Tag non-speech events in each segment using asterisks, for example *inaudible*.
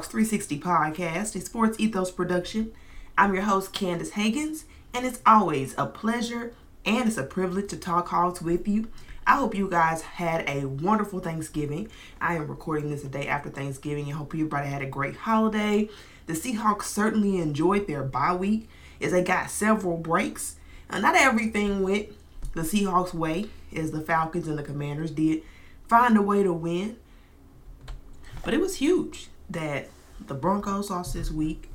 Seahawks 360 podcast, a SportsEthos production. I'm your host, Candace Hagans, and it's always a pleasure and it's a privilege to talk Hawks with you. I hope you guys had a wonderful Thanksgiving. I am recording this a day after Thanksgiving and hope everybody had a great holiday. The Seahawks certainly enjoyed their bye week as they got several breaks. Uh, not everything went the Seahawks' way as the Falcons and the Commanders did find a way to win. But it was huge that the Broncos lost this week,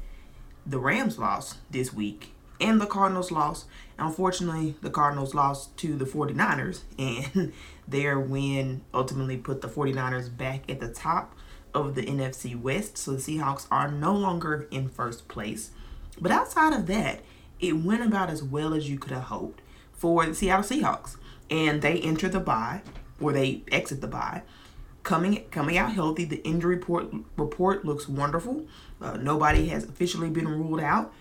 the Rams lost this week, and the Cardinals lost. Unfortunately, the Cardinals lost to the 49ers, *laughs* and their win ultimately put the 49ers back at the top of the NFC West. So the Seahawks are no longer in first place. But outside of that, it went about as well as you could have hoped for the Seattle Seahawks. And they enter the bye, or they exit the bye, coming coming out healthy. The injury report report looks wonderful. Uh, nobody has officially been ruled out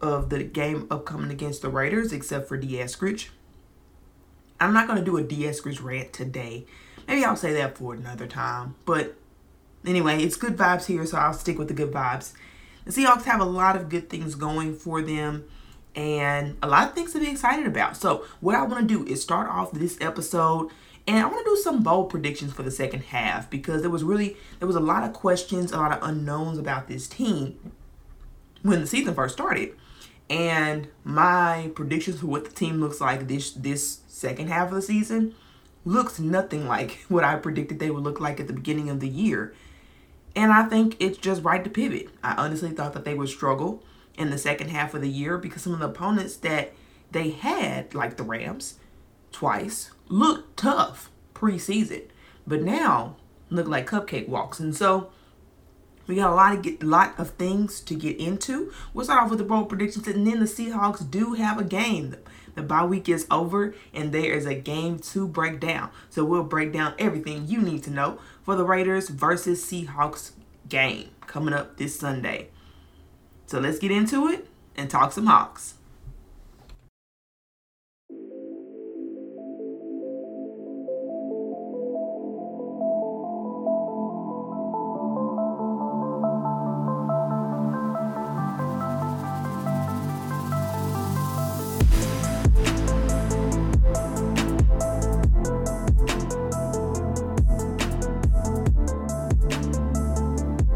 of the game upcoming against the Raiders except for Dee Eskridge. I'm not going to do a Dee Eskridge rant today. Maybe I'll say that for another time. But anyway, it's good vibes here, so I'll stick with the good vibes. The Seahawks have a lot of good things going for them and a lot of things to be excited about. So, what I want to do is start off this episode and I want to do some bold predictions for the second half because there was really there was a lot of questions, a lot of unknowns about this team when the season first started. And my predictions for what the team looks like this this second half of the season looks nothing like *laughs* what I predicted they would look like at the beginning of the year. And I think it's just right to pivot. I honestly thought that they would struggle in the second half of the year because some of the opponents that they had, like the Rams, twice, looked tough preseason, but now look like cupcake walks. And so we got a lot of get lot of things to get into. We'll start off with the bold predictions, and then the Seahawks do have a game. The bye week is over, and there is a game to break down. So we'll break down everything you need to know for the Raiders versus Seahawks game coming up this Sunday. So let's get into it and talk some Hawks.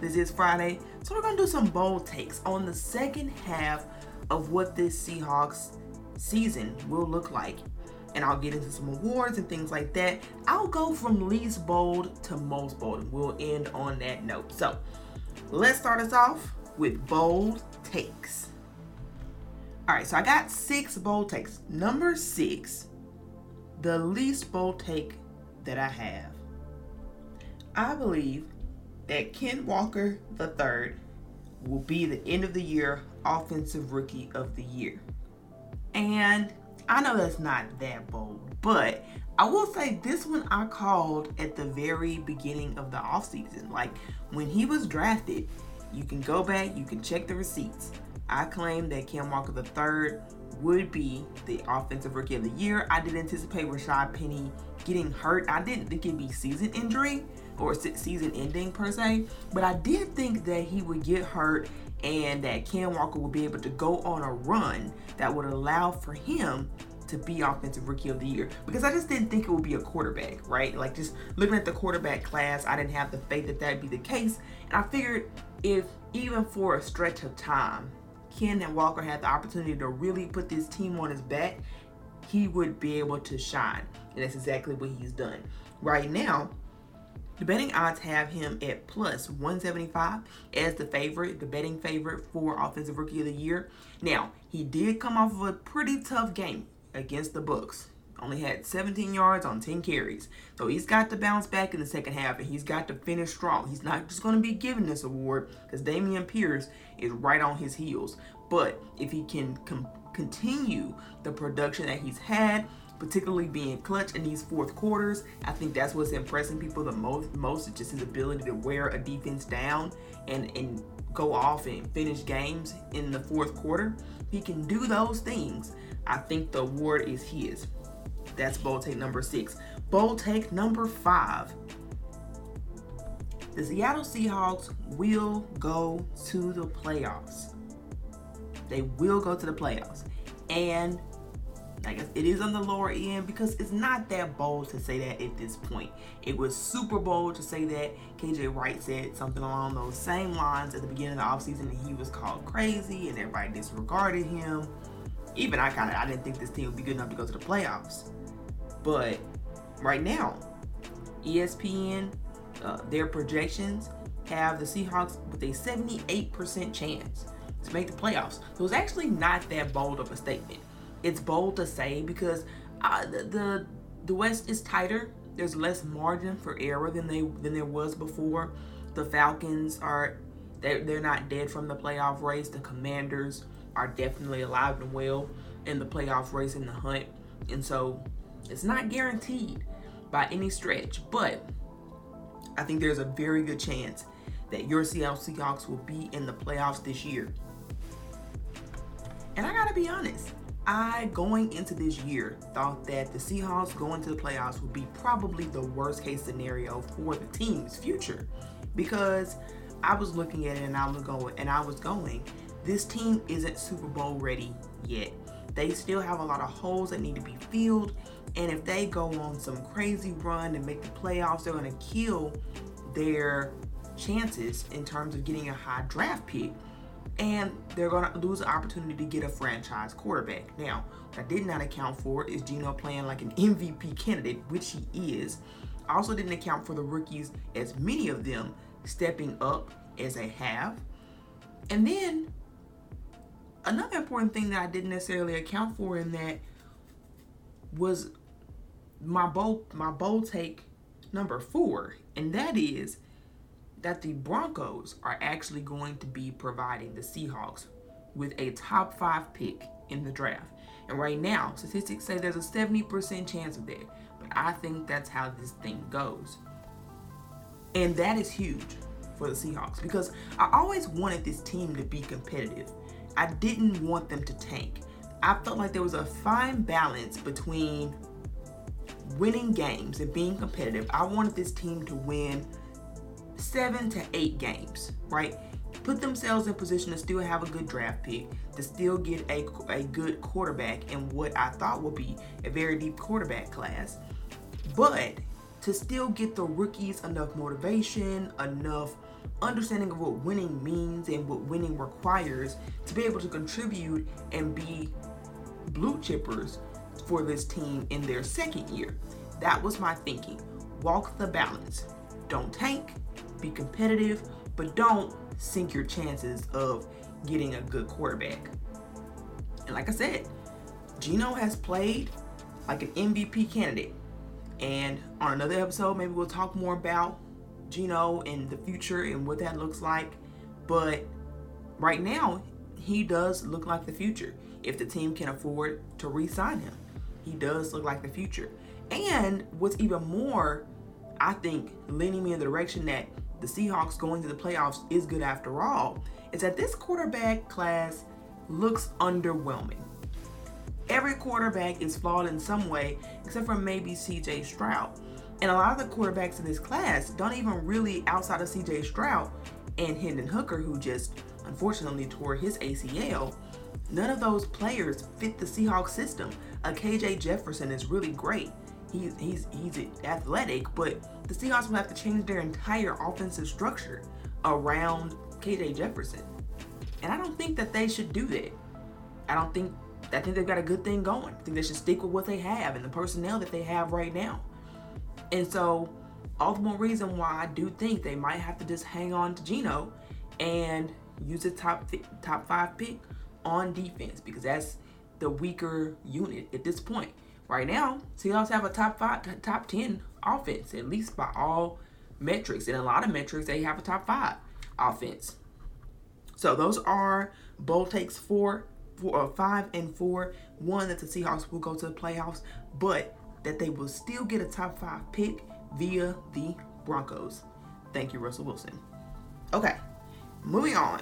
This is Friday. So we're gonna do some bold takes on the second half of what this Seahawks season will look like. And I'll get into some awards and things like that. I'll go from least bold to most bold. And we'll end on that note. So Let's start us off with bold takes. All right, so I got six bold takes. Number six, the least bold take that I have. I believe that Ken Walker III will be the end of the year offensive rookie of the year. And I know that's not that bold, but I will say this one I called at the very beginning of the offseason. Like when he was drafted, you can go back, you can check the receipts. I claimed that Ken Walker III would be the offensive rookie of the year. I did anticipate Rashad Penny getting hurt. I didn't think it'd be season injury or season ending per se, but I did think that he would get hurt and that Cam Walker would be able to go on a run that would allow for him to be offensive rookie of the year because I just didn't think it would be a quarterback, right? Like just looking at the quarterback class, I didn't have the faith that that'd be the case. And I figured if even for a stretch of time, Ken and Walker had the opportunity to really put this team on his back, he would be able to shine. And that's exactly what he's done. Right now, the betting odds have him at plus 175 as the favorite, the betting favorite for Offensive Rookie of the Year. Now, he did come off of a pretty tough game against the Bucks only had 17 yards on 10 carries. So he's got to bounce back in the second half and he's got to finish strong. He's not just going to be given this award because Dameon Pierce is right on his heels. But if he can com- continue the production that he's had, particularly being clutch in these fourth quarters. I think that's what's impressing people the most. Most just his ability to wear a defense down and and go off and finish games in the fourth quarter. He can do those things. I think the award is his. That's bold take number six. Bold take number five. The Seattle Seahawks will go to the playoffs. They will go to the playoffs. And I guess it is on the lower end because it's not that bold to say that at this point. It was super bold to say that. KJ Wright said something along those same lines at the beginning of the offseason and he was called crazy and everybody disregarded him. Even I kind of I didn't think this team would be good enough to go to the playoffs. But right now, ESPN, uh, their projections have the Seahawks with a 78% chance to make the playoffs. So it's actually not that bold of a statement it's bold to say because uh, the, the the West is tighter. There's less margin for error than they than there was before. The Falcons are they're, they're not dead from the playoff race. The Commanders are definitely alive and well in the playoff race in the hunt, and so it's not guaranteed by any stretch. But I think there's a very good chance that your Seattle Seahawks will be in the playoffs this year. And I gotta be honest, I, going into this year, thought that the Seahawks going to the playoffs would be probably the worst case scenario for the team's future because I was looking at it and I was going and I was going, this team isn't Super Bowl ready yet. They still have a lot of holes that need to be filled, and if they go on some crazy run and make the playoffs, they're going to kill their chances in terms of getting a high draft pick and they're going to lose the opportunity to get a franchise quarterback. Now, what I did not account for is Geno playing like an MVP candidate, which he is. I also didn't account for the rookies, as many of them stepping up as they have. And then another important thing that I didn't necessarily account for in that was my bold my bold take number four, and that is that the Broncos are actually going to be providing the Seahawks with a top five pick in the draft. And right now, statistics say there's a 70% chance of that. But I think that's how this thing goes. And that is huge for the Seahawks because I always wanted this team to be competitive. I didn't want them to tank. I felt like there was a fine balance between winning games and being competitive. I wanted this team to win seven to eight games, right? Put themselves in position to still have a good draft pick, to still get a, a good quarterback in what I thought would be a very deep quarterback class, but to still get the rookies enough motivation, enough understanding of what winning means and what winning requires to be able to contribute and be blue chippers for this team in their second year. That was my thinking. Walk the balance. Don't tank, be competitive, but don't sink your chances of getting a good quarterback. And like I said, Geno has played like an MVP candidate. And on another episode, maybe we'll talk more about Geno and the future and what that looks like. But right now, he does look like the future. If the team can afford to re sign him, he does look like the future. And what's even more, I think, leaning me in the direction that the Seahawks going to the playoffs is good after all, is that this quarterback class looks underwhelming. Every quarterback is flawed in some way, except for maybe CJ Stroud. And a lot of the quarterbacks in this class don't even really, outside of CJ Stroud and Hendon Hooker, who just unfortunately tore his ACL, none of those players fit the Seahawks system. A KJ Jefferson is really great, he's he's he's athletic, but the Seahawks will have to change their entire offensive structure around KJ Jefferson. And I don't think that they should do that. I don't think I think they've got a good thing going. I think they should stick with what they have and the personnel that they have right now. And so, all the more reason why I do think they might have to just hang on to Geno and use a top top five pick on defense because that's the weaker unit at this point. Right now, Seahawks have a top five, top ten offense, at least by all metrics. In a lot of metrics, they have a top five offense. So those are bold takes four, four, uh, five and four. One that the Seahawks will go to the playoffs, but that they will still get a top five pick via the Broncos. Thank you, Russell Wilson. Okay, moving on.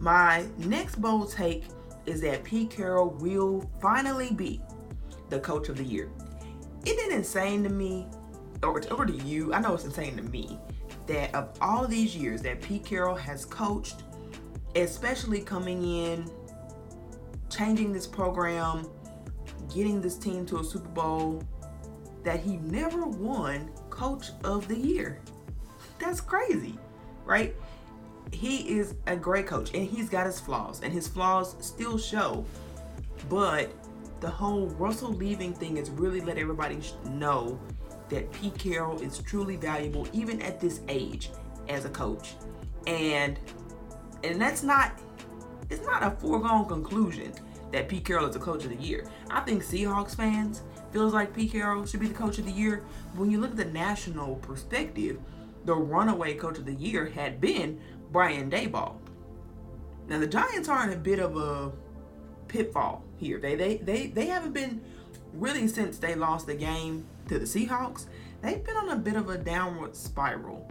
My next bold take is that Pete Carroll will finally be the coach of the year. Isn't it insane to me, or, to you? I know it's insane to me that of all these years that Pete Carroll has coached, especially coming in, changing this program, getting this team to a Super Bowl, that he never won Coach of the Year. That's crazy, right? He is a great coach and he's got his flaws, and his flaws still show. But the whole Russell leaving thing has really let everybody know that Pete Carroll is truly valuable even at this age as a coach. And and that's not it's not a foregone conclusion that Pete Carroll is the coach of the year. I think Seahawks fans feels like Pete Carroll should be the coach of the year. When you look at the national perspective, the runaway coach of the year had been Brian Daboll. Now the Giants are in a bit of a pitfall here. They they they they haven't been really since they lost the game to the Seahawks, they've been on a bit of a downward spiral.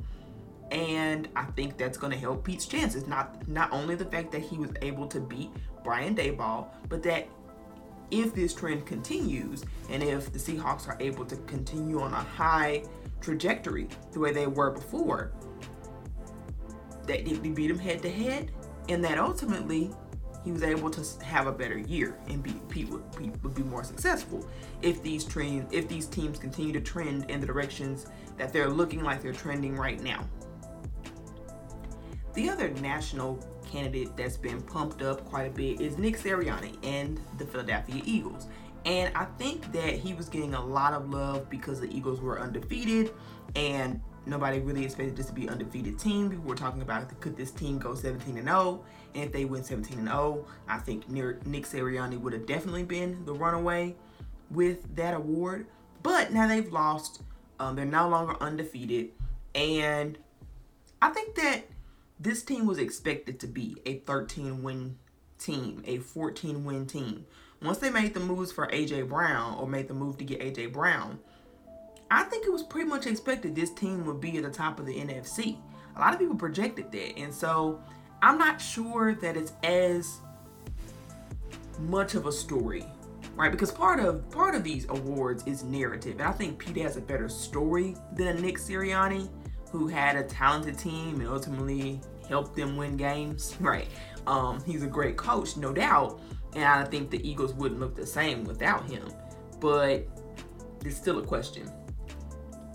And I think that's going to help Pete's chances. Not not only the fact that he was able to beat Brian Daboll, but that if this trend continues and if the Seahawks are able to continue on a high trajectory the way they were before, that they beat him head to head, and that ultimately he was able to have a better year and be, would be more successful if these trends if these teams continue to trend in the directions that they're looking like they're trending right now. The other national candidate that's been pumped up quite a bit is Nick Sirianni and the Philadelphia Eagles. And I think that he was getting a lot of love because the Eagles were undefeated and nobody really expected this to be an undefeated team. People were talking about could this team go 17 and 0, and if they win 17 and 0, I think Nick Sirianni would have definitely been the runaway with that award. But now they've lost. Um, they're no longer undefeated, and I think that this team was expected to be a 13 win team, a 14 win team. Once they made the moves for AJ Brown or made the move to get AJ Brown, I think it was pretty much expected this team would be at the top of the NFC. A lot of people projected that. And so I'm not sure that it's as much of a story, right? Because part of part of these awards is narrative. And I think Pete has a better story than Nick Sirianni, who had a talented team and ultimately helped them win games, *laughs* right? Um, he's a great coach, no doubt. And I think the Eagles wouldn't look the same without him. But it's still a question.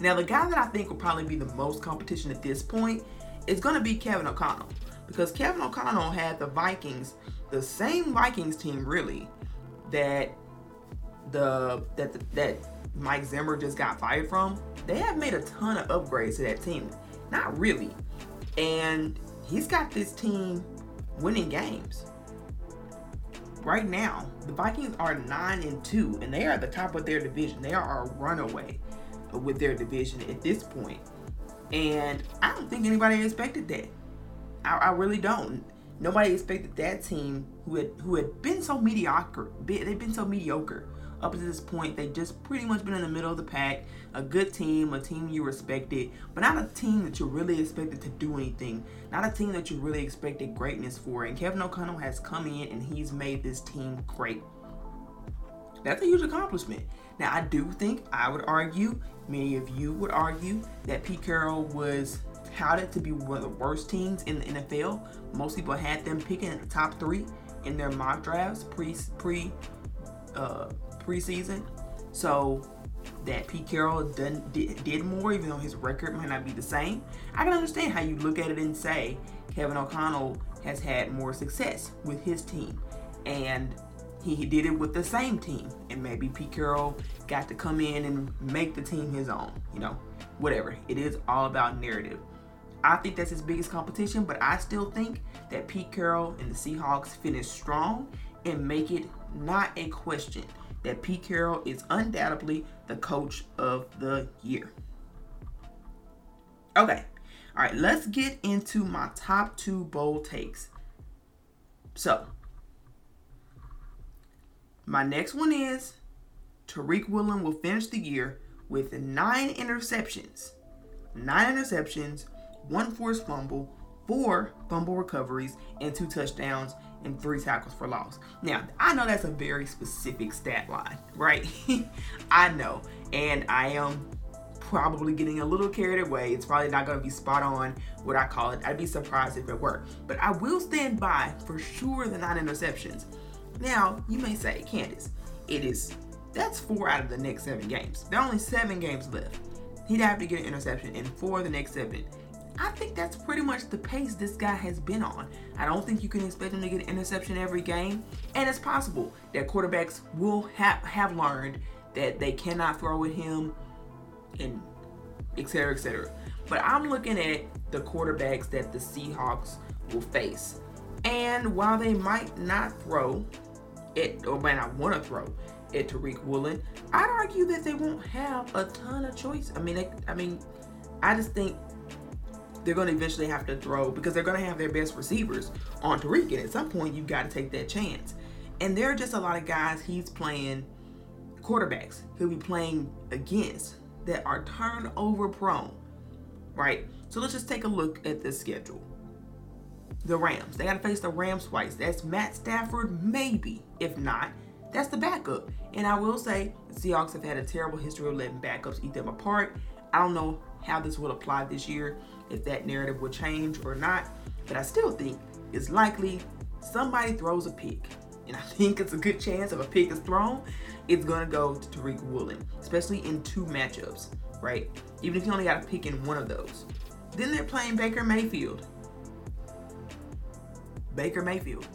Now, the guy that I think will probably be the most competition at this point is going to be Kevin O'Connell. Because Kevin O'Connell had the Vikings, the same Vikings team really, that the that the, that Mike Zimmer just got fired from. They have made a ton of upgrades to that team. Not really. And he's got this team winning games. Right now, the Vikings are 9 and 2 and they are at the top of their division. They are a runaway with their division at this point. And I don't think anybody expected that. I, I really don't. Nobody expected that team who had who had been so mediocre. They've been so mediocre up to this point. They just pretty much been in the middle of the pack. A good team, a team you respected, but not a team that you really expected to do anything. Not a team that you really expected greatness for. And Kevin O'Connell has come in and he's made this team great. That's a huge accomplishment. Now, I do think, I would argue, many of you would argue, that Pete Carroll was touted to be one of the worst teams in the NFL. Most people had them picking at the top three in their mock drafts pre pre uh, preseason. So that Pete Carroll done, did, did more, even though his record might not be the same. I can understand how you look at it and say Kevin O'Connell has had more success with his team, and he did it with the same team, and maybe Pete Carroll got to come in and make the team his own. You know, whatever. It is all about narrative. I think that's his biggest competition, but I still think that Pete Carroll and the Seahawks finish strong and make it not a question. that Pete Carroll is undoubtedly the coach of the year. Okay, all right, let's get into my top two bold takes. So, my next one is Tariq Woolen will finish the year with nine interceptions. Nine interceptions, one forced fumble, four fumble recoveries, and two touchdowns and three tackles for loss. Now, I know that's a very specific stat line, right? *laughs* I know. And I am probably getting a little carried away. It's probably not going to be spot on what I call it. I'd be surprised if it were. But I will stand by for sure the nine interceptions. Now, you may say, Candace, it is that's four out of the next seven games. There are only seven games left. He'd have to get an interception in four of the next seven. I think that's pretty much the pace this guy has been on. I don't think you can expect him to get an interception every game. And it's possible that quarterbacks will have, have learned that they cannot throw with him and et cetera, et cetera. But I'm looking at the quarterbacks that the Seahawks will face. And while they might not throw it, or might not want to throw at Tariq Woolen, I'd argue that they won't have a ton of choice. I mean, they, I mean, I just think they're going to eventually have to throw because they're going to have their best receivers on Tariq. And at some point, you've got to take that chance. And there are just a lot of guys he's playing quarterbacks he'll be playing against that are turnover prone, right? So let's just take a look at the schedule. The Rams, they got to face the Rams twice. That's Matt Stafford, maybe. If not, that's the backup. And I will say, the Seahawks have had a terrible history of letting backups eat them apart. I don't know how this will apply this year, if that narrative will change or not, but I still think it's likely somebody throws a pick. And I *laughs* think it's a good chance if a pick is thrown, it's going to go to Tariq Woolen, especially in two matchups, right? Even if you only got to pick in one of those. Then they're playing Baker Mayfield. Baker Mayfield.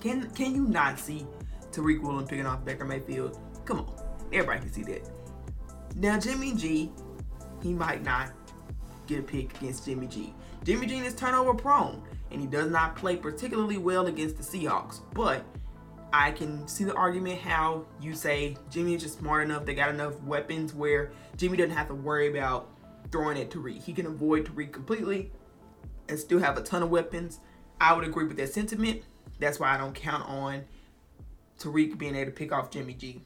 Can can you not see Tariq Woolen picking off Baker Mayfield? Come on. Everybody can see that. Now Jimmy G, he might not get a pick against Jimmy G. Jimmy G is turnover prone, and he does not play particularly well against the Seahawks. But I can see the argument how you say Jimmy is just smart enough, they got enough weapons where Jimmy doesn't have to worry about throwing it to Tariq. He can avoid Tariq completely and still have a ton of weapons. I would agree with that sentiment. That's why I don't count on Tariq being able to pick off Jimmy G.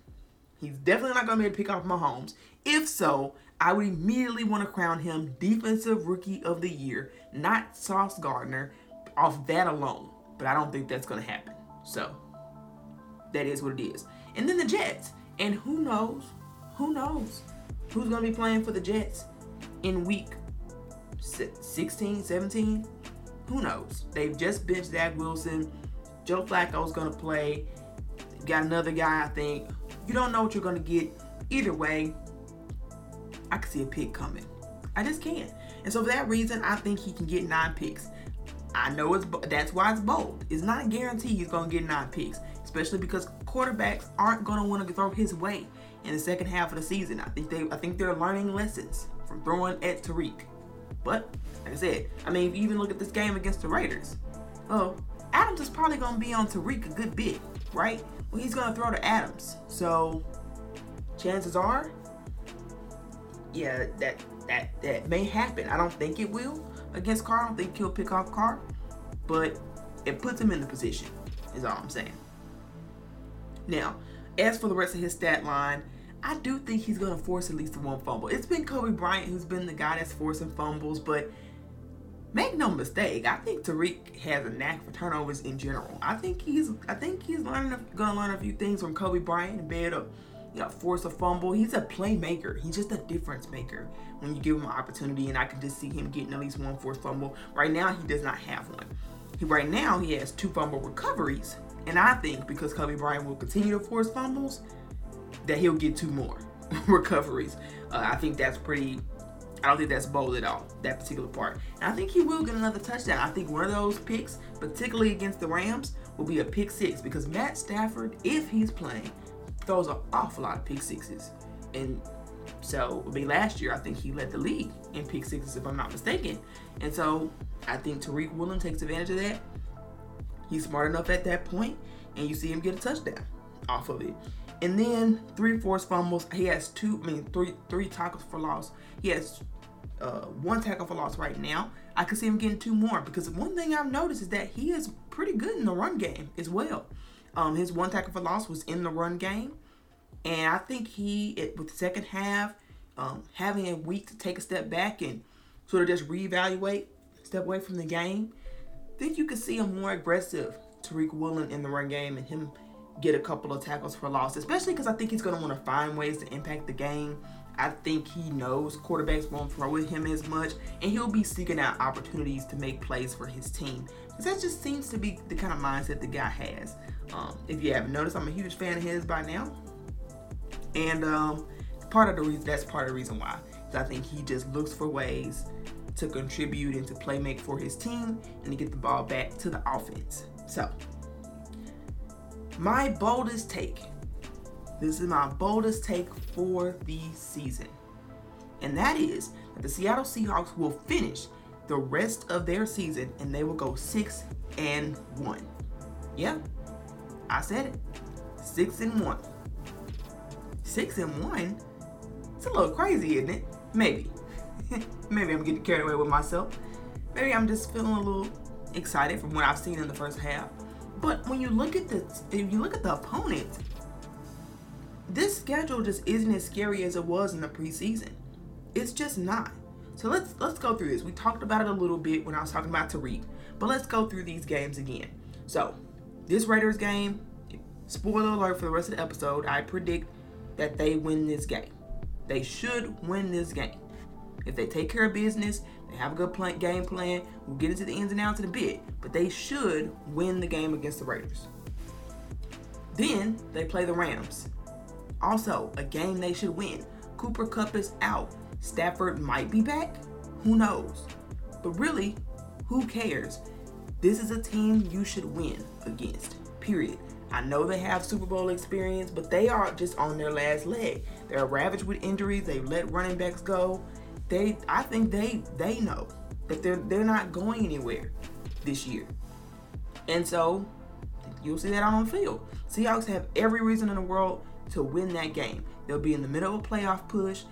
He's definitely not going to be able to pick off Mahomes. If so, I would immediately want to crown him Defensive Rookie of the Year, not Sauce Gardner, off that alone. But I don't think that's going to happen. So that is what it is. And then the Jets. And who knows? Who knows? Who's going to be playing for the Jets in week 16, 17? Who knows? They've just benched Zach Wilson. Joe Flacco's going to play. Got another guy, I think. You don't know what you're going to get. Either way, I can see a pick coming. I just can't. And so for that reason, I think he can get nine picks. I know it's that's why it's bold. It's not a guarantee he's gonna get nine picks especially because quarterbacks aren't going to want to throw his way in the second half of the season. I think they I think they're learning lessons from throwing at Tariq. But like I said, I mean, if you even look at this game against the Raiders, well, Adams is probably going to be on Tariq a good bit, right? Well, he's going to throw to Adams, so chances are, yeah, that that that may happen. I don't think it will against Carr. I don't think he'll pick off Carr, but it puts him in the position. Is all I'm saying. Now, as for the rest of his stat line, I do think he's going to force at least one fumble. It's been Coby Bryant who's been the guy that's forcing fumbles, but make no mistake, I think Tariq has a knack for turnovers in general. I think he's I think he's learning going to learn a few things from Coby Bryant and be able to you know, force a fumble. He's a playmaker. He's just a difference maker when you give him an opportunity, and I can just see him getting at least one forced fumble. Right now, he does not have one. He, right now, he has two fumble recoveries, and I think because Coby Bryant will continue to force fumbles, that he'll get two more *laughs* recoveries. Uh, I think that's pretty. I don't think that's bold at all, that particular part. And I think he will get another touchdown. I think one of those picks, particularly against the Rams, will be a pick six because Matt Stafford, if he's playing, throws an awful lot of pick sixes. And so, I mean, last year, I think he led the league in pick sixes, if I'm not mistaken. And so, I think Tariq Woolen takes advantage of that. He's smart enough at that point, and you see him get a touchdown off of it. And then three forced fumbles. He has two, I mean, three three tackles for loss. He has uh, one tackle for loss right now. I could see him getting two more because one thing I've noticed is that he is pretty good in the run game as well. Um, his one tackle for loss was in the run game, and I think he, it, with the second half, um, having a week to take a step back and sort of just reevaluate, step away from the game, I think you could see a more aggressive Tariq Woolen in the run game and him get a couple of tackles for loss, especially because I think he's going to want to find ways to impact the game. I think he knows quarterbacks won't throw with him as much, and he'll be seeking out opportunities to make plays for his team. Because that just seems to be the kind of mindset the guy has. Um, if you haven't noticed, I'm a huge fan of his by now, and um, part of the reason that's part of the reason why. I think he just looks for ways to contribute and to play make for his team and to get the ball back to the offense. So, my boldest take. This is my boldest take for the season. And that is that the Seattle Seahawks will finish the rest of their season and they will go 6 and 1. Yeah. I said it. 6 and 1. 6 and 1. It's a little crazy, isn't it? Maybe. *laughs* Maybe I'm getting carried away with myself. Maybe I'm just feeling a little excited from what I've seen in the first half. But when you look at the if you look at the opponents, this schedule just isn't as scary as it was in the preseason. It's just not. So let's let's go through this. We talked about it a little bit when I was talking about Tariq, but let's go through these games again. So this Raiders game, spoiler alert for the rest of the episode, I predict that they win this game. They should win this game. If they take care of business, they have a good plan, game plan. We'll get into the ins and outs in a bit, but they should win the game against the Raiders. Then they play the Rams. Also, a game they should win. Cooper Kupp is out. Stafford might be back. Who knows? But really, who cares? This is a team you should win against. Period. I know they have Super Bowl experience, but they are just on their last leg. They're ravaged with injuries. They've let running backs go they I think they they know that they're they're not going anywhere this year. And so you'll see that on the field. Seahawks have every reason in the world to win that game. They'll be in the middle of a playoff push.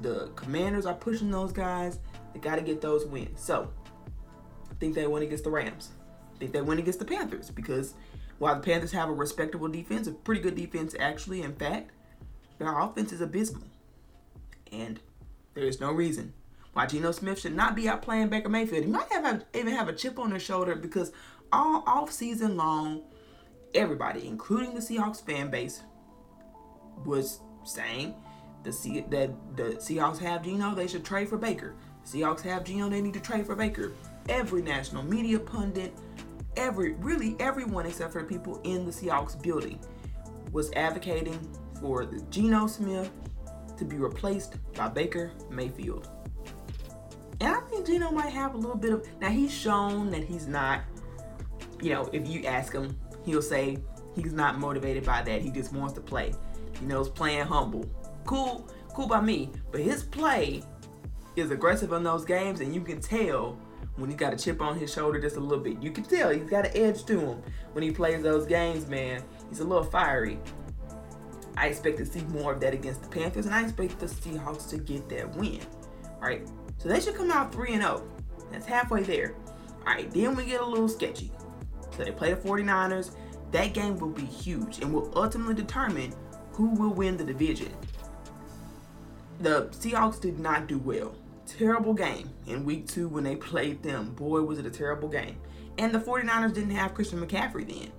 The commanders are pushing those guys. They got to get those wins. So I think they win against the Rams. I think they win against the Panthers because while the Panthers have a respectable defense, a pretty good defense actually, in fact, their offense is abysmal. And there is no reason why Geno Smith should not be out playing Baker Mayfield. He might have even have a chip on his shoulder because all off season long, everybody, including the Seahawks fan base, was saying the C- that the Seahawks have Geno, they should trade for Baker. Seahawks have Geno, they need to trade for Baker. Every national media pundit, every really everyone except for people in the Seahawks building was advocating for the Geno Smith to be replaced by Baker Mayfield. And I think Geno might have a little bit of. Now, he's shown that he's not, you know, if you ask him, he'll say he's not motivated by that. He just wants to play. You know, he's playing humble. Cool, cool by me. But his play is aggressive in those games, and you can tell when he's got a chip on his shoulder just a little bit. You can tell he's got an edge to him when he plays those games, man. He's a little fiery. I expect to see more of that against the Panthers, and I expect the Seahawks to get that win. All right, so they should come out 3 and 0. That's halfway there. All right, then we get a little sketchy. So they play the 49ers. That game will be huge and will ultimately determine who will win the division. The Seahawks did not do well. Terrible game in week two when they played them. Boy, was it a terrible game. And the 49ers didn't have Christian McCaffrey then.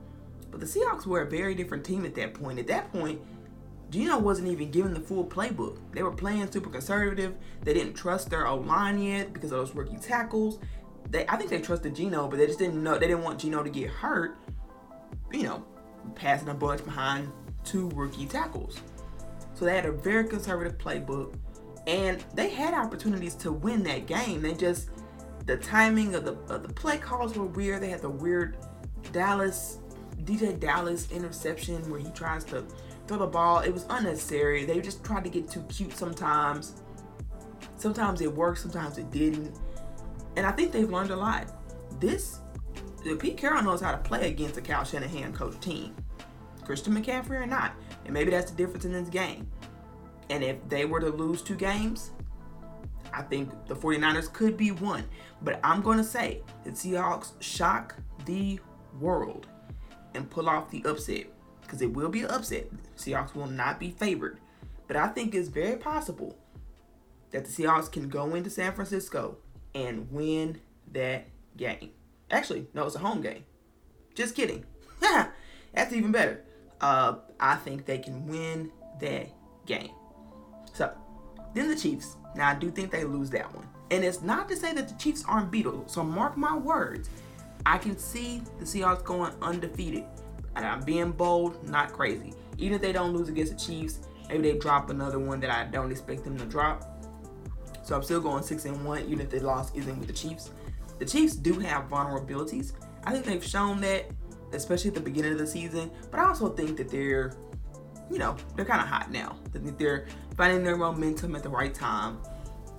But the Seahawks were a very different team at that point. At that point, Geno wasn't even given the full playbook. They were playing super conservative. They didn't trust their O line yet because of those rookie tackles. They, I think they trusted Geno, but they just didn't know. They didn't want Geno to get hurt. You know, passing a bunch behind two rookie tackles. So they had a very conservative playbook, and they had opportunities to win that game. They just the timing of the of the play calls were weird. They had the weird Dallas DeeJay Dallas interception where he tries to throw the ball. It was unnecessary. They just tried to get too cute sometimes. Sometimes it worked, sometimes it didn't. And I think they've learned a lot. This, Pete Carroll knows how to play against a Kyle Shanahan coach team. Christian McCaffrey or not. And maybe that's the difference in this game. And if they were to lose two games, I think the 49ers could be one. But I'm going to say the Seahawks shock the world and pull off the upset because it will be an upset. Seahawks will not be favored. But I think it's very possible that the Seahawks can go into San Francisco and win that game. Actually, no, it's a home game. Just kidding. *laughs* That's even better. Uh, I think they can win that game. So, then the Chiefs. Now, I do think they lose that one. And it's not to say that the Chiefs aren't beatable. So, mark my words. I can see the Seahawks going undefeated. And I'm being bold, not crazy. Even if they don't lose against the Chiefs, maybe they drop another one that I don't expect them to drop. So I'm still going six and one, even if the loss isn't with the Chiefs. The Chiefs do have vulnerabilities. I think they've shown that, especially at the beginning of the season. But I also think that they're, you know, they're kind of hot now. I think they're finding their momentum at the right time,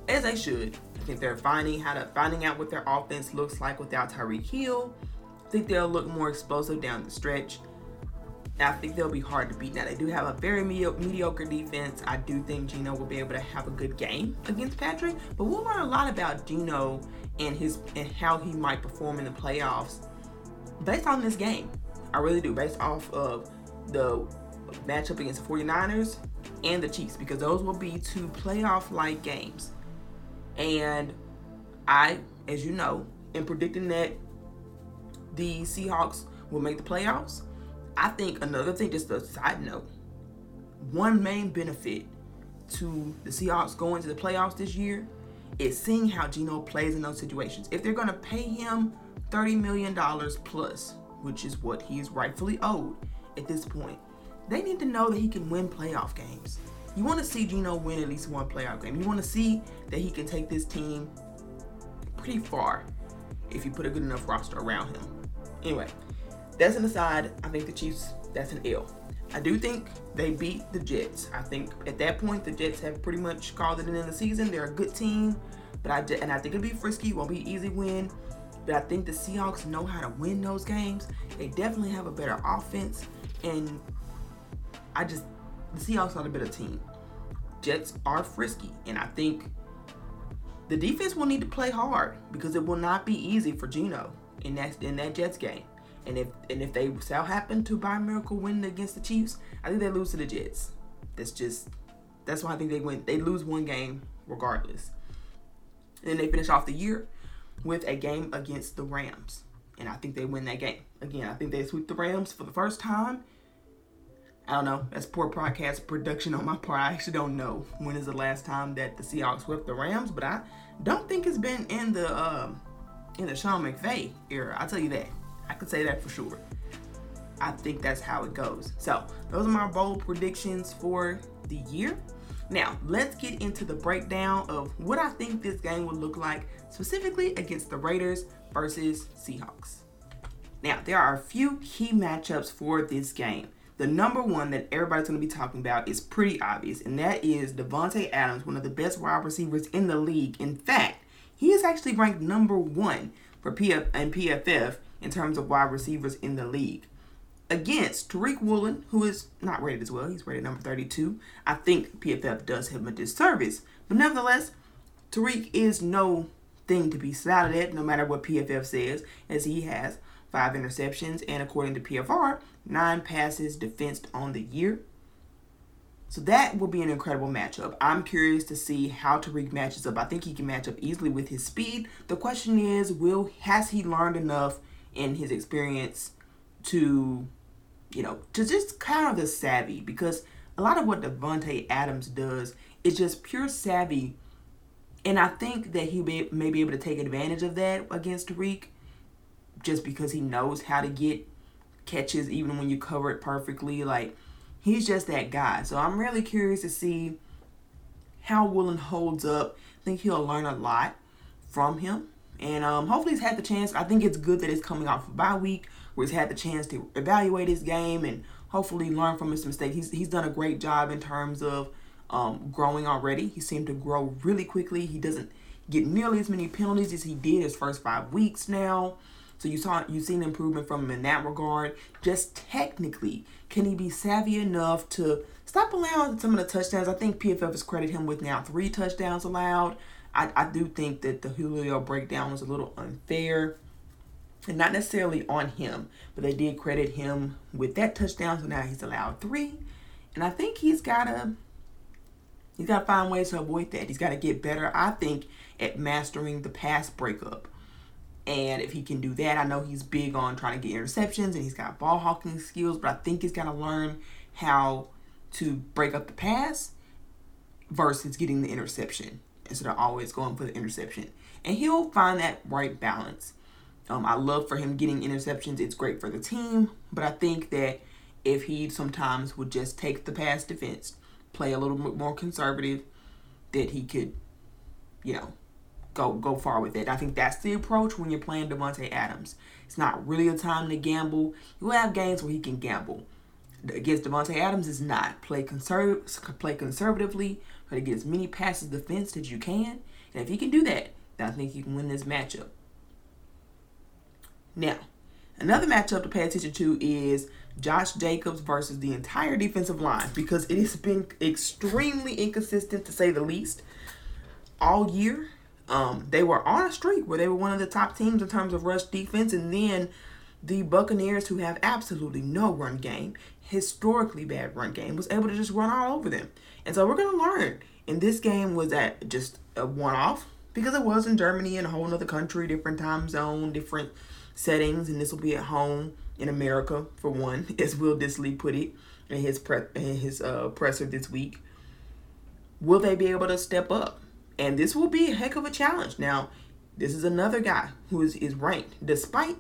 as they should. I think they're finding how to finding out what their offense looks like without Tyreek Hill. Think they'll look more explosive down the stretch. I think they'll be hard to beat. Now they do have a very mediocre defense. I do think Geno will be able to have a good game against Patrick, but we'll learn a lot about Geno and his and how he might perform in the playoffs based on this game. I really do, based off of the matchup against the 49ers and the Chiefs, because those will be two playoff-like games. And I, as you know, am predicting that the Seahawks will make the playoffs. I think another thing, just a side note, one main benefit to the Seahawks going to the playoffs this year is seeing how Geno plays in those situations. If they're going to pay him $30 million plus, which is what he's rightfully owed at this point, they need to know that he can win playoff games. You want to see Geno win at least one playoff game. You want to see that he can take this team pretty far if you put a good enough roster around him. Anyway, that's an aside. I think the Chiefs, that's an L. I do think they beat the Jets. I think at that point the Jets have pretty much called it in the season. They're a good team, but I and I think it'll be frisky. Won't be easy win, but I think the Seahawks know how to win those games. They definitely have a better offense, and I just the Seahawks are a better team. Jets are frisky, and I think the defense will need to play hard because it will not be easy for Geno in that in that Jets game. And if and if they shall happen to by miracle win against the Chiefs, I think they lose to the Jets. That's just that's why I think they win. They lose one game regardless. And then they finish off the year with a game against the Rams. And I think they win that game. Again, I think they sweep the Rams for the first time. I don't know. That's poor podcast production on my part. I actually don't know when is the last time that the Seahawks swept the Rams, but I don't think it's been in the um, in the Sean McVay era. I'll tell you that. I can say that for sure. I think that's how it goes. So, those are my bold predictions for the year. Now, let's get into the breakdown of what I think this game will look like, specifically against the Raiders versus Seahawks. Now, there are a few key matchups for this game. The number one that everybody's going to be talking about is pretty obvious, and that is Davante Adams, one of the best wide receivers in the league. In fact, he is actually ranked number one for PF and PFF in terms of wide receivers in the league. Against Tariq Woolen, who is not rated as well, he's rated number 32. I think PFF does him a disservice, but nevertheless, Tariq is no thing to be shouted at, no matter what PFF says, as he has five interceptions and, according to PFR, nine passes defensed on the year. So that will be an incredible matchup. I'm curious to see how Tariq matches up. I think he can match up easily with his speed. The question is, will has he learned enough in his experience to, you know, to just kind of the savvy because a lot of what Davante Adams does is just pure savvy, and I think that he may, may be able to take advantage of that against Tariq, just because he knows how to get catches even when you cover it perfectly. Like he's just that guy. So I'm really curious to see how Woolen holds up. I think he'll learn a lot from him. And um, hopefully he's had the chance. I think it's good that it's coming off a bye week where he's had the chance to evaluate his game and hopefully learn from his mistakes. He's, he's done a great job in terms of um, growing already. He seemed to grow really quickly. He doesn't get nearly as many penalties as he did his first five weeks now. So you saw you've seen improvement from him in that regard. Just technically, can he be savvy enough to stop allowing some of the touchdowns? I think PFF has credited him with now three touchdowns allowed. I, I do think that the Julio breakdown was a little unfair. And not necessarily on him, but they did credit him with that touchdown, so now he's allowed three. And I think he's gotta he's gotta find ways to avoid that. He's gotta get better, I think, at mastering the pass breakup. And if he can do that, I know he's big on trying to get interceptions and he's got ball hawking skills, but I think he's got to learn how to break up the pass versus getting the interception instead of always going for the interception. And he'll find that right balance. Um, I love for him getting interceptions. It's great for the team, but I think that if he sometimes would just take the pass defense, play a little bit more conservative, that he could, you know, go go far with it. I think that's the approach when you're playing Davante Adams. It's not really a time to gamble. You have games where he can gamble. Against Davante Adams is not play conserv- play conservatively, try to get as many passes defense as you can, and if he can do that, then I think you can win this matchup. Now, another matchup to pay attention to is Josh Jacobs versus the entire defensive line because it has been extremely inconsistent to say the least all year. Um, they were on a streak where they were one of the top teams in terms of rush defense, and then the Buccaneers, who have absolutely no run game, historically bad run game, was able to just run all over them. And so we're gonna learn. And this game was at just a one-off because it was in Germany in a whole other country, different time zone, different settings, and this will be at home in America for one, *laughs* as Will Dissly put it in his pre- in his uh, presser this week. Will they be able to step up? And this will be a heck of a challenge. Now, this is another guy who is, is ranked, despite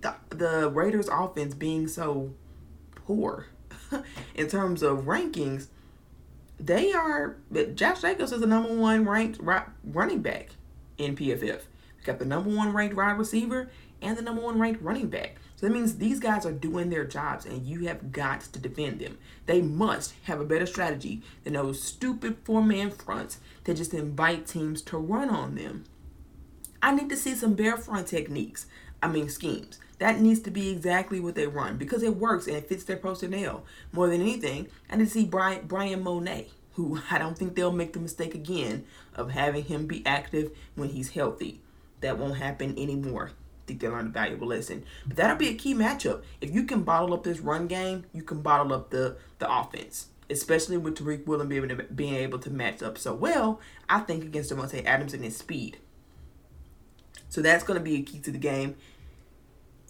the, the Raiders' offense being so poor *laughs* in terms of rankings. They are, but Josh Jacobs is the number one ranked running back in PFF. We got the number one ranked wide receiver and the number one ranked running back. So that means these guys are doing their jobs and you have got to defend them. They must have a better strategy than those stupid four man fronts that just invite teams to run on them. I need to see some bear front techniques. I mean, schemes. That needs to be exactly what they run because it works and it fits their personnel. More than anything, I need to see Brian, Bryan Mone, who *laughs* I don't think they'll make the mistake again of having him be active when he's healthy. That won't happen anymore think they learned a valuable lesson. But that'll be a key matchup. If you can bottle up this run game, you can bottle up the the offense. Especially with Tariq Woolen being able, to, being able to match up so well, I think against Davante Adams and his speed. So that's going to be a key to the game.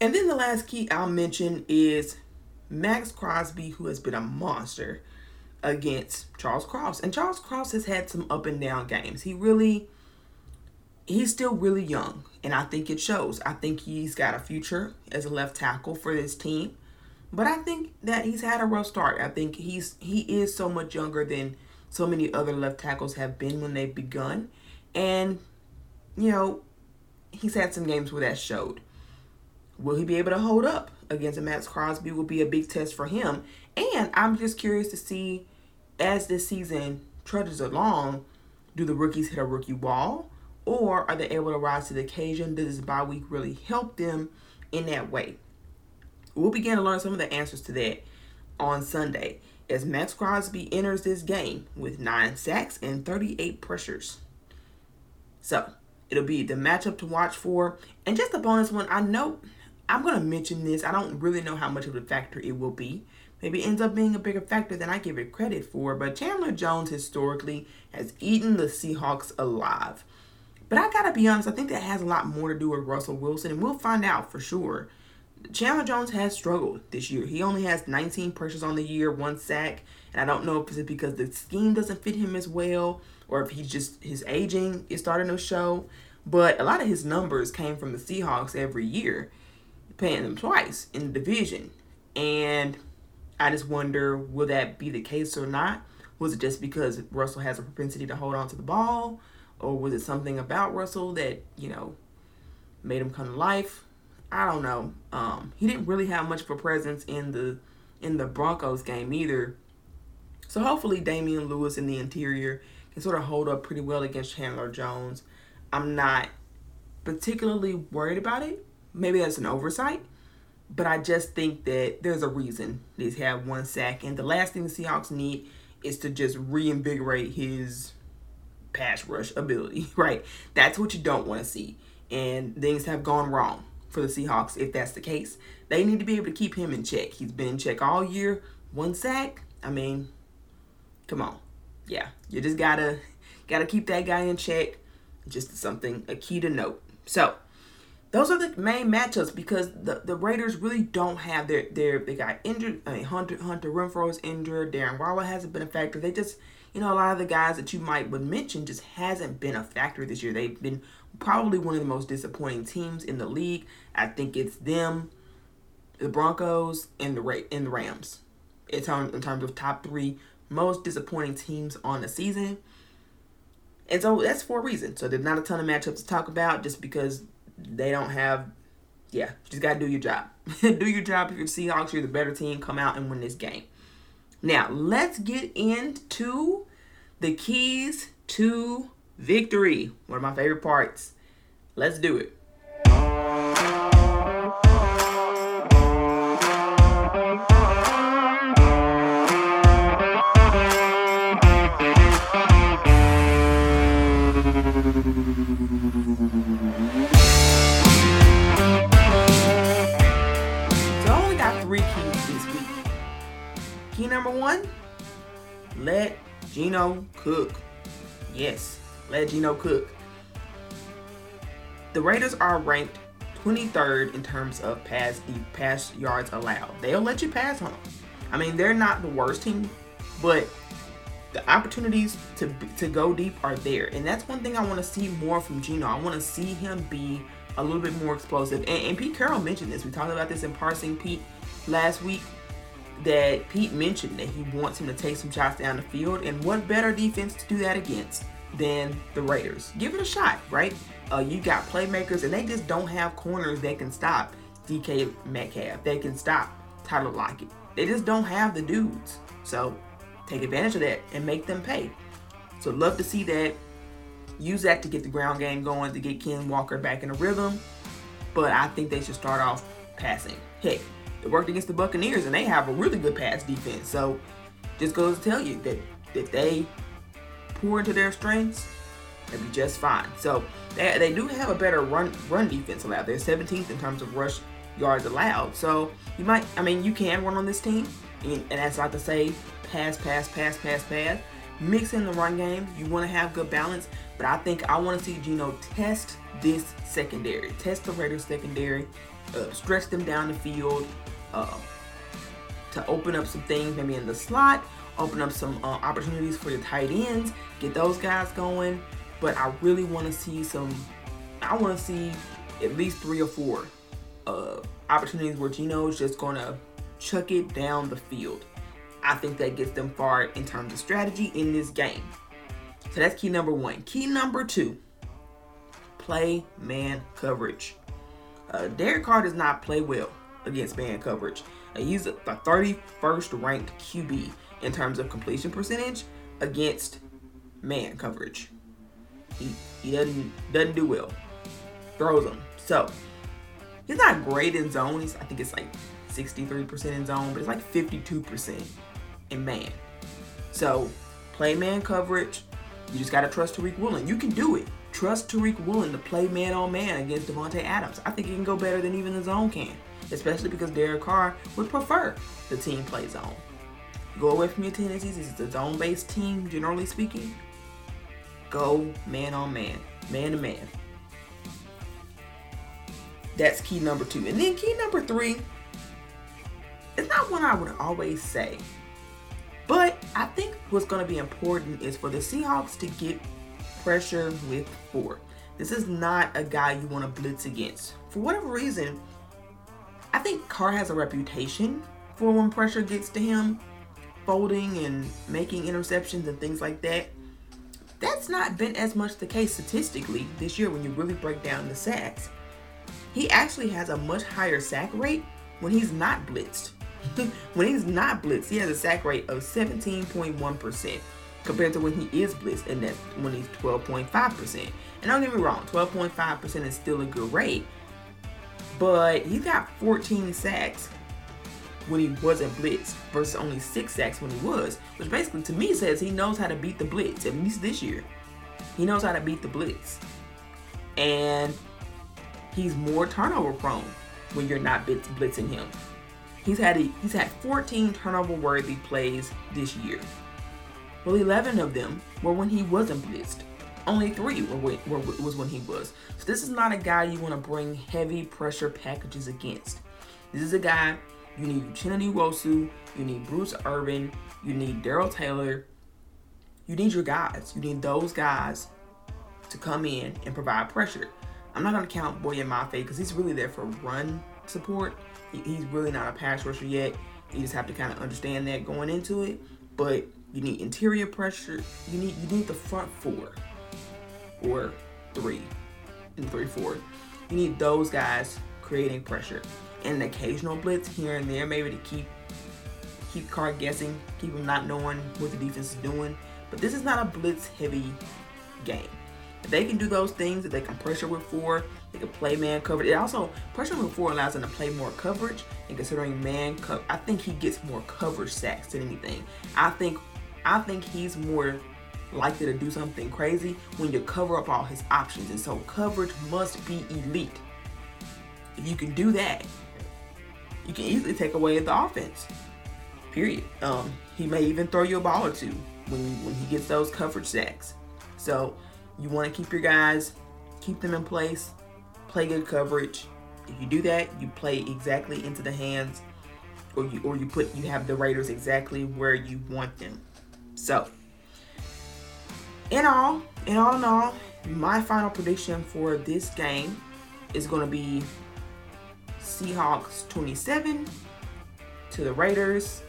And then the last key I'll mention is Maxx Crosby, who has been a monster against Charles Cross. And Charles Cross has had some up and down games. He really he's still really young, and I think it shows. I think he's got a future as a left tackle for this team, but I think that he's had a rough start. I think he's he is so much younger than so many other left tackles have been when they've begun, and you know he's had some games where that showed. Will he be able to hold up against a Maxx Crosby? Will be a big test for him, and I'm just curious to see as this season trudges along, do the rookies hit a rookie wall? Or are they able to rise to the occasion? Does this bye week really help them in that way? We'll begin to learn some of the answers to that on Sunday as Maxx Crosby enters this game with 9 sacks and 38 pressures. So, it'll be the matchup to watch for. And just a bonus one, I know I'm going to mention this. I don't really know how much of a factor it will be. Maybe it ends up being a bigger factor than I give it credit for. But Chandler Jones historically has eaten the Seahawks alive. But I gotta be honest, I think that has a lot more to do with Russell Wilson, and we'll find out for sure. Chandler Jones has struggled this year. He only has 19 pressures on the year, one sack, and I don't know if it's because the scheme doesn't fit him as well, or if he's just his aging is starting to show. But a lot of his numbers came from the Seahawks every year, paying them twice in the division. And I just wonder, will that be the case or not? Was it just because Russell has a propensity to hold on to the ball? Or was it something about Russell that you know made him come to life? I don't know. Um, he didn't really have much of a presence in the in the Broncos game either. So hopefully Damien Lewis in the interior can sort of hold up pretty well against Chandler Jones. I'm not particularly worried about it maybe that's an oversight, but I just think that there's a reason he's had one sack. And the last thing the Seahawks need is to just reinvigorate his pass rush ability, *laughs* right? That's what you don't want to see. And things have gone wrong for the Seahawks if that's the case. They need to be able to keep him in check. He's been in check all year. One sack. I mean, come on. Yeah, you just gotta gotta keep that guy in check. Just something a key to note. So those are the main matchups because the, the Raiders really don't have their their they got injured. I mean Hunter Hunter Renfrow is injured. Darren Waller hasn't been a factor. They just you know a lot of the guys that you might would mention just hasn't been a factor this year. They've been probably one of the most disappointing teams in the league. I think it's them, the Broncos, and the Ra- and the Rams. In terms in terms of top three most disappointing teams on the season. And so that's for a reason. So there's not a ton of matchups to talk about just because they don't have yeah, you just gotta do your job. *laughs* do your job if you're Seahawks, you're the better team, come out and win this game. Now let's get into the keys to victory. One of my favorite parts. Let's do it. Number one, let Geno cook. Yes, let Geno cook. The Raiders are ranked 23rd in terms of pass the pass yards allowed. They'll let you pass on them. I mean, they're not the worst team, but the opportunities to to go deep are there, and that's one thing I want to see more from Geno. I want to see him be a little bit more explosive. And, and Pete Carroll mentioned this. We talked about this in parsing Pete last week that Pete mentioned that he wants him to take some shots down the field, and what better defense to do that against than the Raiders? Give it a shot, right? Uh, you got playmakers, and they just don't have corners that can stop DK Metcalf. They can stop Tyler Lockett. They just don't have the dudes. So take advantage of that and make them pay. So love to see that. Use that to get the ground game going, to get Ken Walker back in a rhythm. But I think they should start off passing. Heck, it worked against the Buccaneers, and they have a really good pass defense. So just goes to tell you that if they pour into their strengths, they'll be just fine. So they, they do have a better run run defense allowed. They're 17th in terms of rush yards allowed. So you might, I mean, you can run on this team, and, and that's not to say pass, pass, pass, pass, pass. Mix in the run game. You want to have good balance, but I think I want to see Geno test this secondary, test the Raiders secondary, uh, stretch them down the field, uh, to open up some things maybe in the slot, open up some uh, opportunities for the tight ends, get those guys going. But I really want to see some. I want to see at least three or four uh, opportunities where Geno is just to chuck it down the field. I think that gets them far in terms of strategy in this game. So that's key number one. Key number two play man coverage. Uh, Derek Carr does not play well against man coverage. And he's the 31st ranked QB in terms of completion percentage against man coverage. He, he doesn't doesn't do well. Throws them. So he's not great in zone. He's, I think it's like 63% in zone, but it's like 52% in man. So play man coverage. You just gotta trust Tariq Woolen. You can do it. Trust Tariq Woolen to play man on man against Davante Adams. I think he can go better than even the zone can especially because Derek Carr would prefer the team play zone. Go away from your tendencies. This is a zone based team, generally speaking. Go man on man, man to man. That's key number two. And then key number three, it's not one I would always say. But I think what's going to be important is for the Seahawks to get pressure with four. This is not a guy you want to blitz against. For whatever reason, I think Carr has a reputation for when pressure gets to him, folding and making interceptions and things like that. That's not been as much the case statistically this year when you really break down the sacks. He actually has a much higher sack rate when he's not blitzed. *laughs* when he's not blitzed, he has a sack rate of 17.1% compared to when he is blitzed, and that's when he's 12.5%. And don't get me wrong, 12.5% is still a good rate, but he got 14 sacks when he wasn't blitzed versus only six sacks when he was, which basically to me says he knows how to beat the blitz, at least this year. He knows how to beat the blitz. And he's more turnover prone when you're not blitzing him. He's had a, he's had 14 turnover worthy plays this year. Well, 11 of them were when he wasn't blitzed. Only three were, were, was when he was. So this is not a guy you want to bring heavy pressure packages against. This is a guy you need Uchenna Nwosu, you need Bruce Irvin, you need Darrell Taylor. You need your guys. You need those guys to come in and provide pressure. I'm not going to count Boye Mafe because he's really there for run support. He, he's really not a pass rusher yet. You just have to kind of understand that going into it. But you need interior pressure. You need you need the front four or three and three four. You need those guys creating pressure and an occasional blitz here and there, maybe to keep keep Carr guessing, keep him not knowing what the defense is doing. But this is not a blitz heavy game. If they can do those things, if they can pressure with four, they can play man coverage. It also pressure with four allows them to play more coverage. And considering man, co- I think he gets more coverage sacks than anything. I think, I think he's more likely to do something crazy when you cover up all his options. And so coverage must be elite. If you can do that, you can easily take away the offense. Period. Um, he may even throw you a ball or two when when he gets those coverage sacks. So you want to keep your guys, keep them in place, play good coverage. If you do that, you play exactly into the hands, or you or you put you have the Raiders exactly where you want them. So, in all, in all in all, my final prediction for this game is going to be Seahawks 27 to the Raiders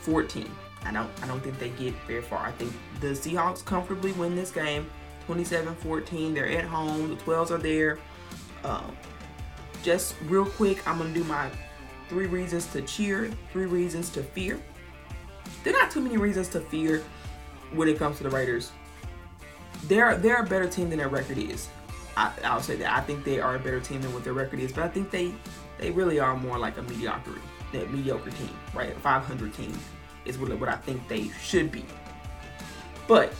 14. I don't I don't think they get very far. I think the Seahawks comfortably win this game 27-14. They're at home. The 12s are there. Um, just real quick, I'm gonna do my three reasons to cheer, three reasons to fear. There are not too many reasons to fear when it comes to the Raiders. They're they're a better team than their record is. I, I'll say that I think they are a better team than what their record is, but I think they they really are more like a mediocre that mediocre team, right? A 500 team is what, what I think they should be. But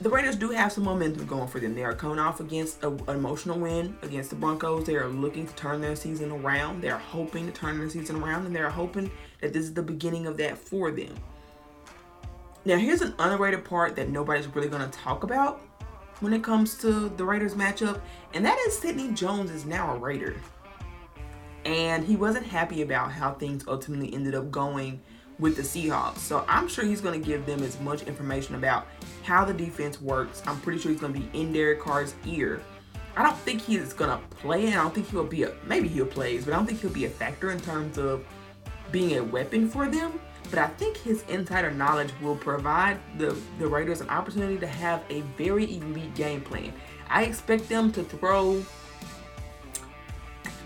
the Raiders do have some momentum going for them. They are coming off against a, an emotional win against the Broncos. They are looking to turn their season around. They are hoping to turn their season around, and they are hoping that this is the beginning of that for them. Now, here's an underrated part that nobody's really going to talk about when it comes to the Raiders matchup, and that is Sidney Jones is now a Raider. And he wasn't happy about how things ultimately ended up going with the Seahawks. So I'm sure he's going to give them as much information about how the defense works. I'm pretty sure he's going to be in Derek Carr's ear. I don't think he's going to play, and I don't think he'll be a maybe he'll play, but I don't think he'll be a factor in terms of being a weapon for them but I think his insider knowledge will provide the, the Raiders an opportunity to have a very elite game plan. I expect them to throw.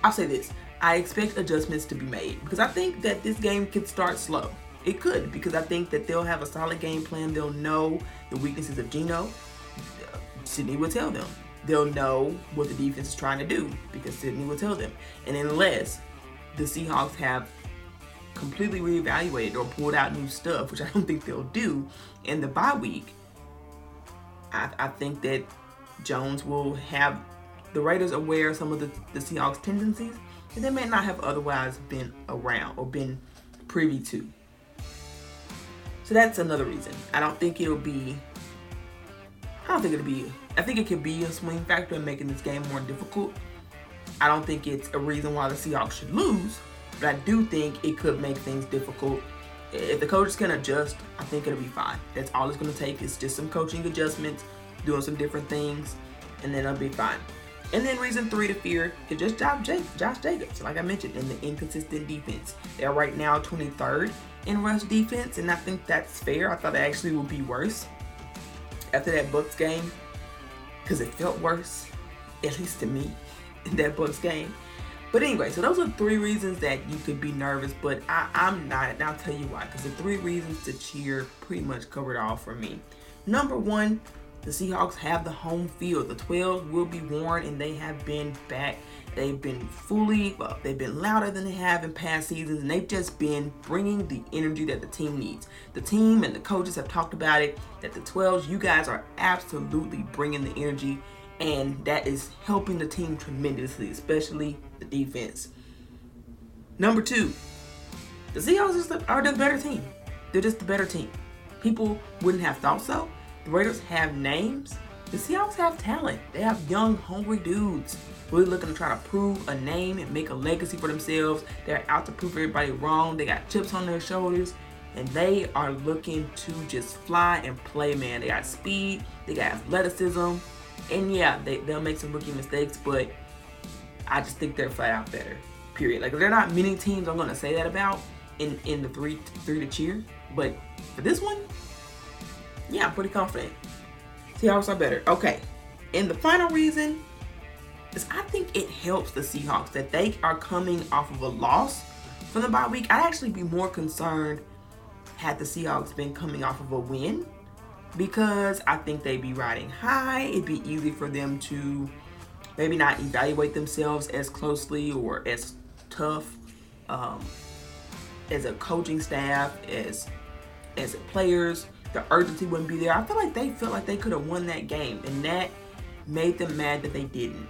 I'll say this. I expect adjustments to be made because I think that this game could start slow. It could because I think that they'll have a solid game plan. They'll know the weaknesses of Geno. Sidney will tell them. They'll know what the defense is trying to do because Sidney will tell them. And unless the Seahawks have completely reevaluated or pulled out new stuff, which I don't think they'll do in the bye week, I, I think that Jones will have the Raiders aware of some of the, the Seahawks' tendencies that they may not have otherwise been around or been privy to. So that's another reason. I don't think it'll be. I don't think it'll be. I think it could be a swing factor in making this game more difficult. I don't think it's a reason why the Seahawks should lose. But I do think it could make things difficult. If the coaches can adjust, I think it'll be fine. That's all it's going to take is just some coaching adjustments, doing some different things, and then it'll be fine. And then reason three to fear is just Josh, Jacobs, like I mentioned, in the inconsistent defense. They're right now 23rd in rush defense, and I think that's fair. I thought it actually would be worse after that Bucks game because it felt worse, at least to me, in that Bucks game. But anyway, so those are three reasons that you could be nervous, but I, am not. And I'll tell you why. Because the three reasons to cheer pretty much covered all for me. Number one, the Seahawks have the home field. The 12s will be worn, and they have been back. They've been fully, well, they've been louder than they have in past seasons, and they've just been bringing the energy that the team needs. The team and the coaches have talked about it that the 12s, you guys are absolutely bringing the energy, and that is helping the team tremendously, especially the defense. Number two, the Seahawks are the better team. They're just the better team. People wouldn't have thought so. The Raiders have names. The Seahawks have talent. They have young, hungry dudes really looking to try to prove a name and make a legacy for themselves. They're out to prove everybody wrong. They got chips on their shoulders. And they are looking to just fly and play, man. They got speed, they got athleticism. And yeah, they, they'll make some rookie mistakes, but I just think they're flat out better. Period. Like there are not many teams I'm gonna say that about in, in the three three to cheer. But for this one, yeah, I'm pretty confident. Seahawks are better. Okay. And the final reason is I think it helps the Seahawks that they are coming off of a loss for the bye week. I'd actually be more concerned had the Seahawks been coming off of a win because I think they'd be riding high. It'd be easy for them to maybe not evaluate themselves as closely or as tough um, as a coaching staff, as as players the urgency wouldn't be there. I feel like they felt like they could have won that game, and that made them mad that they didn't.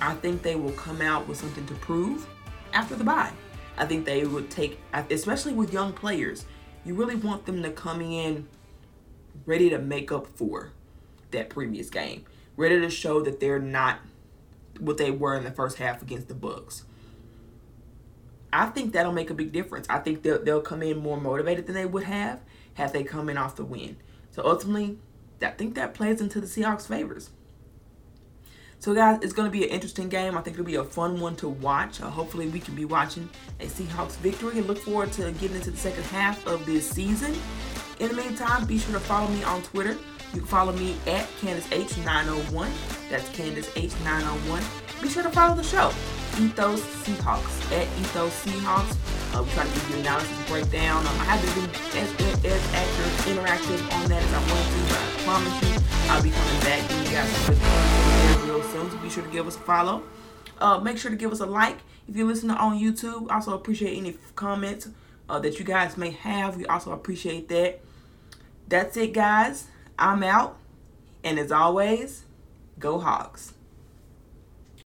I think they will come out with something to prove after the bye. I think they would take, especially with young players, you really want them to come in ready to make up for that previous game, ready to show that they're not what they were in the first half against the Bucks. I think that'll make a big difference. I think they'll, they'll come in more motivated than they would have had they come in off the win. So ultimately, I think that plays into the Seahawks' favors. So, guys, it's going to be an interesting game. I think it'll be a fun one to watch. Uh, hopefully, we can be watching a Seahawks victory and look forward to getting into the second half of this season. In the meantime, be sure to follow me on Twitter. You can follow me at Candace H901. That's Candace H901. Be sure to follow the show. Ethos Seahawks at Ethos Seahawks. Uh, we try to give you analysis breakdown. Um, I haven't been as, as, active, interactive on that as I want to, but I promise you I'll be coming back and you guys some good real soon. So be sure to give us a follow. Uh, make sure to give us a like if you're listening on YouTube. Also appreciate any comments uh, that you guys may have. We also appreciate that. That's it, guys. I'm out. And as always, go Hogs.